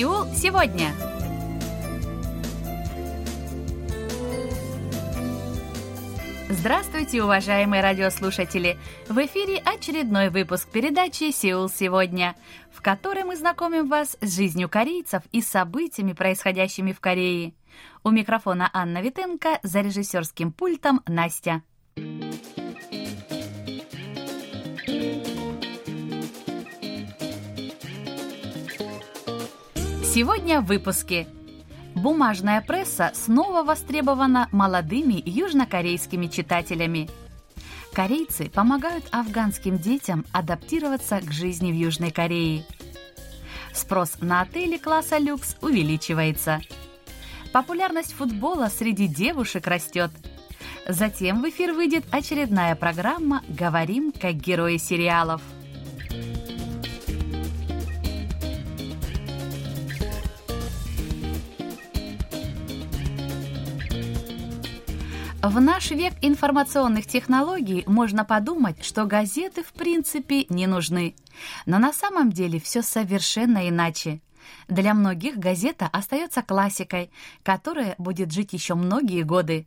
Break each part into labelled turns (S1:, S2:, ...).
S1: Сеул сегодня. Здравствуйте, уважаемые радиослушатели! В эфире очередной выпуск передачи «Сеул сегодня», в которой мы знакомим вас с жизнью корейцев и событиями, происходящими в Корее. У микрофона Анна Витенко, за режиссерским пультом Настя. Сегодня в выпуске. Бумажная пресса снова востребована молодыми южнокорейскими читателями. Корейцы помогают афганским детям адаптироваться к жизни в Южной Корее. Спрос на отели класса люкс увеличивается. Популярность футбола среди девушек растет. Затем в эфир выйдет очередная программа «Говорим как герои сериалов». В наш век информационных технологий можно подумать, что газеты в принципе не нужны. Но на самом деле все совершенно иначе. Для многих газета остается классикой, которая будет жить еще многие годы.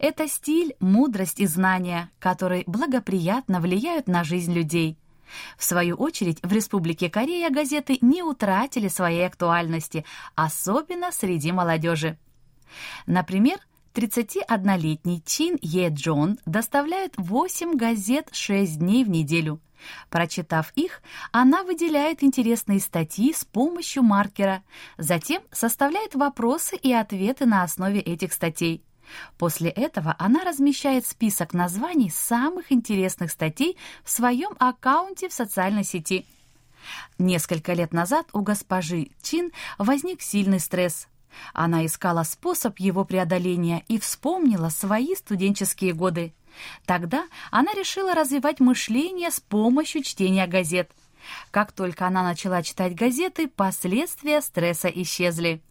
S1: Это стиль, мудрость и знания, которые благоприятно влияют на жизнь людей. В свою очередь, в Республике Корея газеты не утратили своей актуальности, особенно среди молодежи. Например, 31-летний Чин Е Джон доставляет 8 газет 6 дней в неделю. Прочитав их, она выделяет интересные статьи с помощью маркера, затем составляет вопросы и ответы на основе этих статей. После этого она размещает список названий самых интересных статей в своем аккаунте в социальной сети. Несколько лет назад у госпожи Чин возник сильный стресс. Она искала способ его преодоления и вспомнила свои студенческие годы. Тогда она решила развивать мышление с помощью чтения газет. Как только она начала читать газеты, последствия стресса исчезли.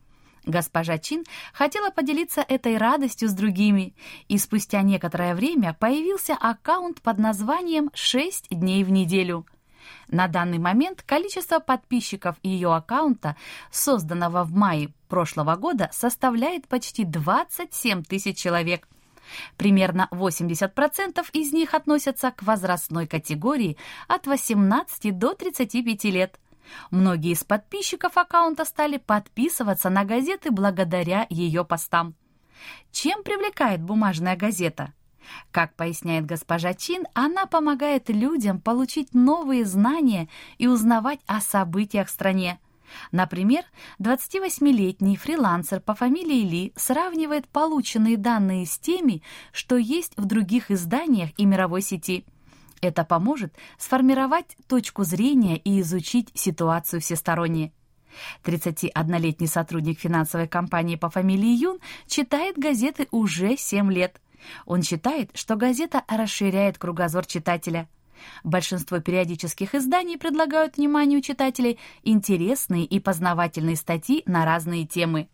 S1: Госпожа Чин хотела поделиться этой радостью с другими, и спустя некоторое время появился аккаунт под названием «6 дней в неделю». На данный момент количество подписчиков ее аккаунта, созданного в мае прошлого года, составляет почти 27 тысяч человек. Примерно 80% из них относятся к возрастной категории от 18 до 35 лет. Многие из подписчиков аккаунта стали подписываться на газеты благодаря ее постам. Чем привлекает бумажная газета? Как поясняет госпожа Чин, она помогает людям получить новые знания и узнавать о событиях в стране. Например, 28-летний фрилансер по фамилии Ли сравнивает полученные данные с теми, что есть в других изданиях и мировой сети. Это поможет сформировать точку зрения и изучить ситуацию всесторонне. 31-летний сотрудник финансовой компании по фамилии Юн читает газеты уже 7 лет – он считает, что газета расширяет кругозор читателя. Большинство периодических изданий предлагают вниманию читателей интересные и познавательные статьи на разные темы.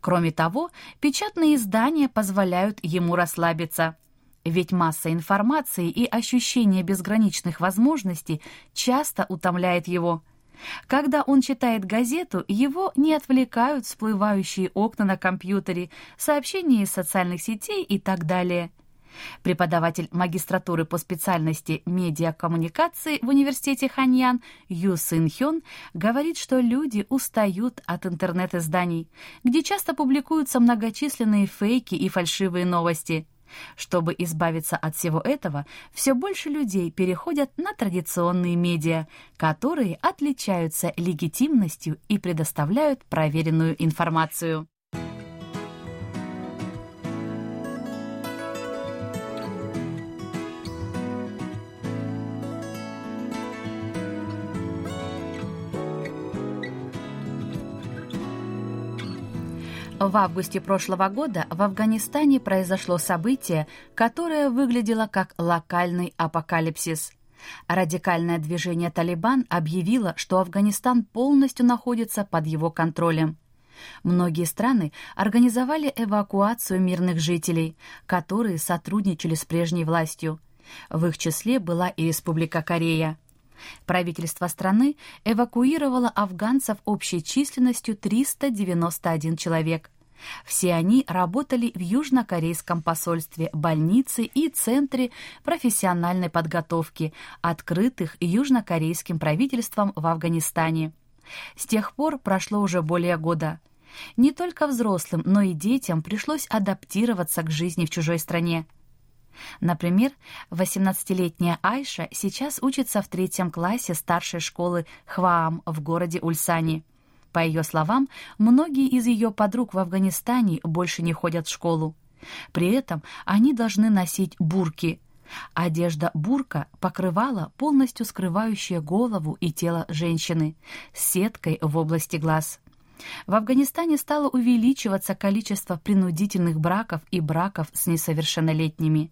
S1: Кроме того, печатные издания позволяют ему расслабиться. Ведь масса информации и ощущение безграничных возможностей часто утомляет его – когда он читает газету, его не отвлекают всплывающие окна на компьютере, сообщения из социальных сетей и так далее. Преподаватель магистратуры по специальности медиакоммуникации в университете Ханьян Ю Сын Хён говорит, что люди устают от интернет-изданий, где часто публикуются многочисленные фейки и фальшивые новости – чтобы избавиться от всего этого, все больше людей переходят на традиционные медиа, которые отличаются легитимностью и предоставляют проверенную информацию. В августе прошлого года в Афганистане произошло событие, которое выглядело как локальный апокалипсис. Радикальное движение «Талибан» объявило, что Афганистан полностью находится под его контролем. Многие страны организовали эвакуацию мирных жителей, которые сотрудничали с прежней властью. В их числе была и Республика Корея. Правительство страны эвакуировало афганцев общей численностью 391 человек. Все они работали в южнокорейском посольстве, больнице и центре профессиональной подготовки, открытых южнокорейским правительством в Афганистане. С тех пор прошло уже более года. Не только взрослым, но и детям пришлось адаптироваться к жизни в чужой стране. Например, 18-летняя Айша сейчас учится в третьем классе старшей школы Хваам в городе Ульсани. По ее словам, многие из ее подруг в Афганистане больше не ходят в школу. При этом они должны носить бурки. Одежда бурка покрывала, полностью скрывающая голову и тело женщины, с сеткой в области глаз. В Афганистане стало увеличиваться количество принудительных браков и браков с несовершеннолетними.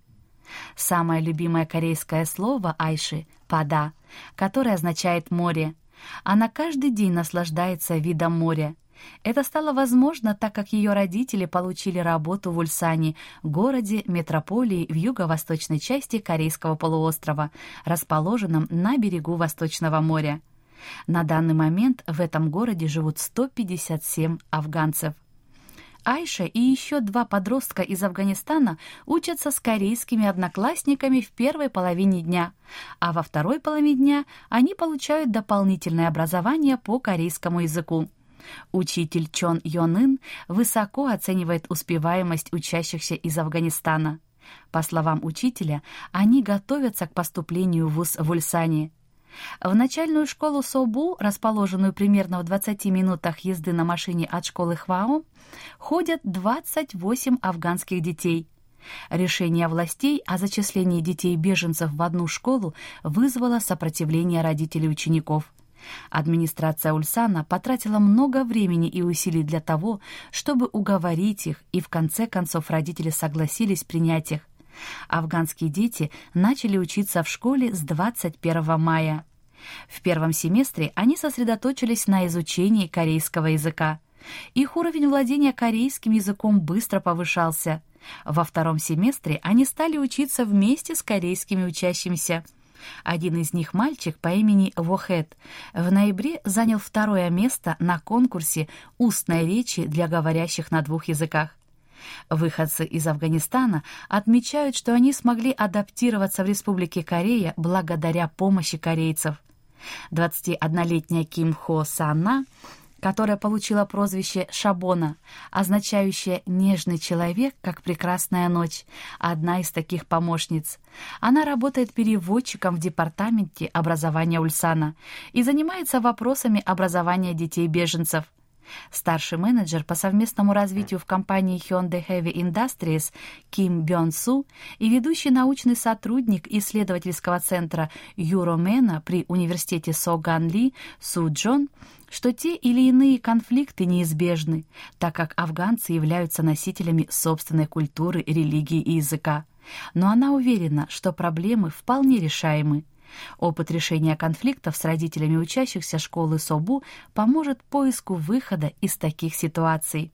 S1: Самое любимое корейское слово Айши — «пада», которое означает «море». Она каждый день наслаждается видом моря. Это стало возможно, так как ее родители получили работу в Ульсане, городе, метрополии в юго-восточной части Корейского полуострова, расположенном на берегу Восточного моря. На данный момент в этом городе живут 157 афганцев. Айша и еще два подростка из Афганистана учатся с корейскими одноклассниками в первой половине дня, а во второй половине дня они получают дополнительное образование по корейскому языку. Учитель Чон Йонын высоко оценивает успеваемость учащихся из Афганистана. По словам учителя, они готовятся к поступлению в ВУЗ в Ульсане – в начальную школу Собу, расположенную примерно в 20 минутах езды на машине от школы Хвао, ходят 28 афганских детей. Решение властей о зачислении детей-беженцев в одну школу вызвало сопротивление родителей учеников. Администрация Ульсана потратила много времени и усилий для того, чтобы уговорить их, и в конце концов родители согласились принять их. Афганские дети начали учиться в школе с 21 мая. В первом семестре они сосредоточились на изучении корейского языка. Их уровень владения корейским языком быстро повышался. Во втором семестре они стали учиться вместе с корейскими учащимися. Один из них, мальчик по имени Вохет, в ноябре занял второе место на конкурсе «Устной речи для говорящих на двух языках». Выходцы из Афганистана отмечают, что они смогли адаптироваться в Республике Корея благодаря помощи корейцев. 21-летняя Ким Хо Санна, которая получила прозвище Шабона, означающее «нежный человек, как прекрасная ночь», одна из таких помощниц. Она работает переводчиком в департаменте образования Ульсана и занимается вопросами образования детей-беженцев. Старший менеджер по совместному развитию в компании Hyundai Heavy Industries Ким Бён Су и ведущий научный сотрудник исследовательского центра Юромена при университете Соган Ли Су Джон, что те или иные конфликты неизбежны, так как афганцы являются носителями собственной культуры, религии и языка. Но она уверена, что проблемы вполне решаемы. Опыт решения конфликтов с родителями учащихся школы СОБУ поможет поиску выхода из таких ситуаций.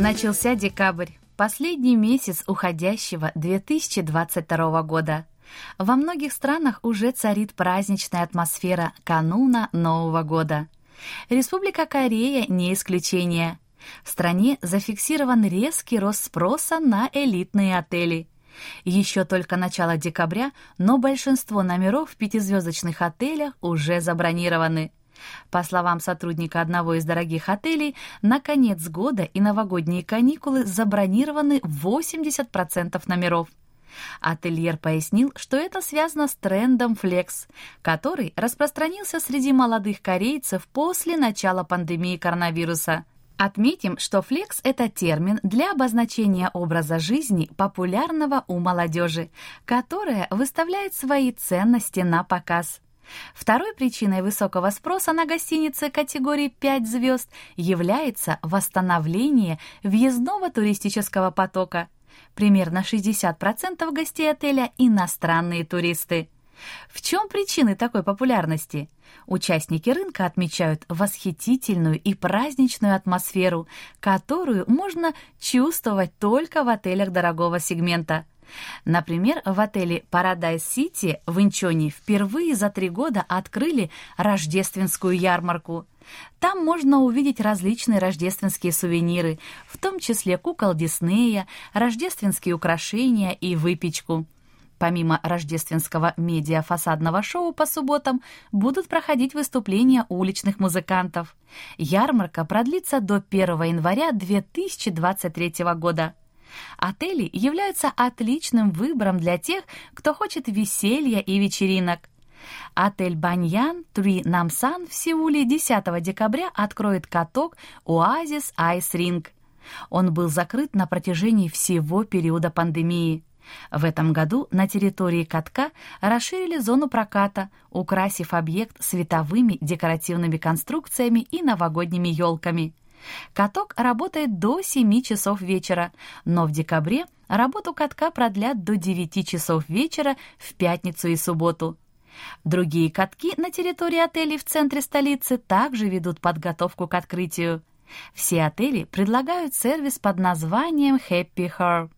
S1: Начался декабрь, последний месяц уходящего 2022 года. Во многих странах уже царит праздничная атмосфера кануна Нового года. Республика Корея не исключение. В стране зафиксирован резкий рост спроса на элитные отели. Еще только начало декабря, но большинство номеров в пятизвездочных отелях уже забронированы. По словам сотрудника одного из дорогих отелей, на конец года и новогодние каникулы забронированы 80% номеров. Ательер пояснил, что это связано с трендом флекс, который распространился среди молодых корейцев после начала пандемии коронавируса. Отметим, что флекс – это термин для обозначения образа жизни, популярного у молодежи, которая выставляет свои ценности на показ. Второй причиной высокого спроса на гостиницы категории 5 звезд является восстановление въездного туристического потока – Примерно 60% гостей отеля – иностранные туристы. В чем причины такой популярности? Участники рынка отмечают восхитительную и праздничную атмосферу, которую можно чувствовать только в отелях дорогого сегмента. Например, в отеле Paradise City в Инчоне впервые за три года открыли рождественскую ярмарку. Там можно увидеть различные рождественские сувениры, в том числе кукол Диснея, рождественские украшения и выпечку. Помимо рождественского медиа-фасадного шоу по субботам будут проходить выступления уличных музыкантов. Ярмарка продлится до 1 января 2023 года. Отели являются отличным выбором для тех, кто хочет веселья и вечеринок. Отель Баньян Три Намсан в Сеуле 10 декабря откроет каток Оазис Айс Ринг. Он был закрыт на протяжении всего периода пандемии. В этом году на территории катка расширили зону проката, украсив объект световыми декоративными конструкциями и новогодними елками. Каток работает до 7 часов вечера, но в декабре работу катка продлят до 9 часов вечера в пятницу и субботу. Другие катки на территории отелей в центре столицы также ведут подготовку к открытию. Все отели предлагают сервис под названием Happy Her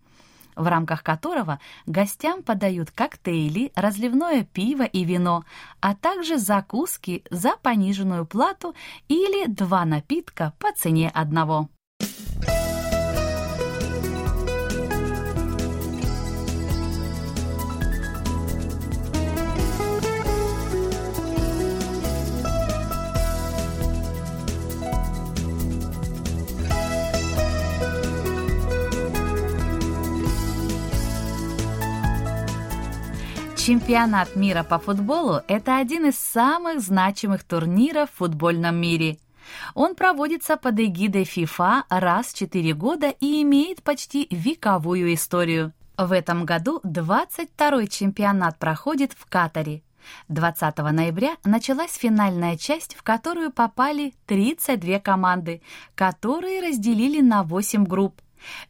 S1: в рамках которого гостям подают коктейли, разливное пиво и вино, а также закуски за пониженную плату или два напитка по цене одного. Чемпионат мира по футболу – это один из самых значимых турниров в футбольном мире. Он проводится под эгидой FIFA раз в 4 года и имеет почти вековую историю. В этом году 22-й чемпионат проходит в Катаре. 20 ноября началась финальная часть, в которую попали 32 команды, которые разделили на 8 групп.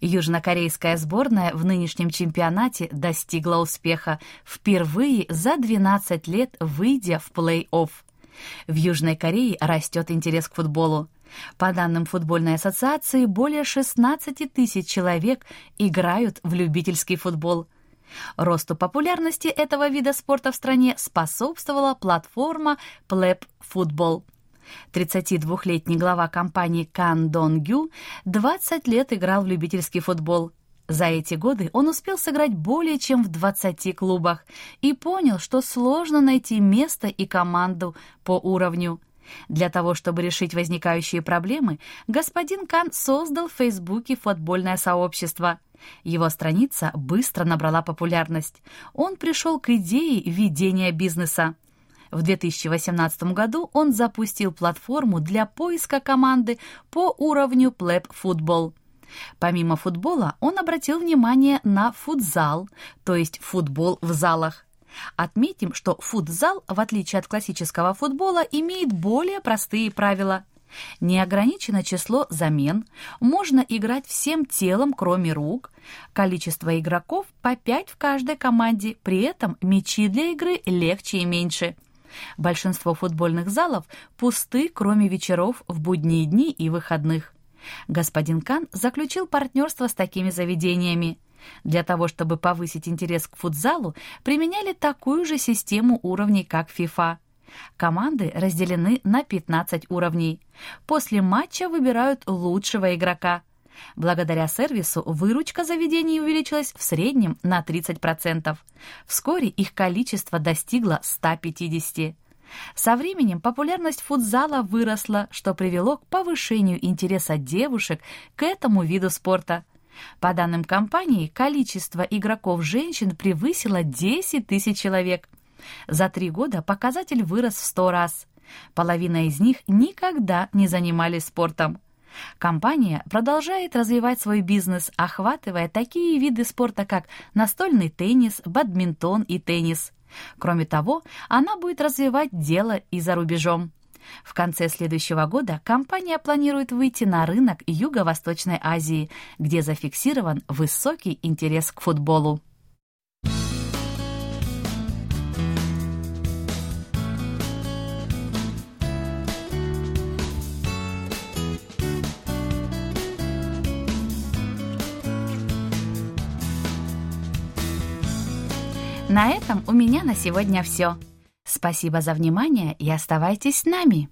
S1: Южнокорейская сборная в нынешнем чемпионате достигла успеха, впервые за 12 лет выйдя в плей-офф. В Южной Корее растет интерес к футболу. По данным футбольной ассоциации, более 16 тысяч человек играют в любительский футбол. Росту популярности этого вида спорта в стране способствовала платформа Pleb Football. 32-летний глава компании Кан Дон Гю 20 лет играл в любительский футбол. За эти годы он успел сыграть более чем в 20 клубах и понял, что сложно найти место и команду по уровню. Для того, чтобы решить возникающие проблемы, господин Кан создал в Фейсбуке футбольное сообщество. Его страница быстро набрала популярность. Он пришел к идее ведения бизнеса. В 2018 году он запустил платформу для поиска команды по уровню Pleb Football. Помимо футбола, он обратил внимание на футзал, то есть футбол в залах. Отметим, что футзал, в отличие от классического футбола, имеет более простые правила. Неограничено число замен, можно играть всем телом, кроме рук, количество игроков по 5 в каждой команде, при этом мячи для игры легче и меньше – Большинство футбольных залов пусты, кроме вечеров в будние дни и выходных. Господин Кан заключил партнерство с такими заведениями. Для того, чтобы повысить интерес к футзалу, применяли такую же систему уровней, как FIFA. Команды разделены на 15 уровней. После матча выбирают лучшего игрока. Благодаря сервису выручка заведений увеличилась в среднем на 30%. Вскоре их количество достигло 150. Со временем популярность футзала выросла, что привело к повышению интереса девушек к этому виду спорта. По данным компании, количество игроков женщин превысило 10 тысяч человек. За три года показатель вырос в 100 раз. Половина из них никогда не занимались спортом. Компания продолжает развивать свой бизнес, охватывая такие виды спорта, как настольный теннис, бадминтон и теннис. Кроме того, она будет развивать дело и за рубежом. В конце следующего года компания планирует выйти на рынок Юго-Восточной Азии, где зафиксирован высокий интерес к футболу. На этом у меня на сегодня все. Спасибо за внимание и оставайтесь с нами.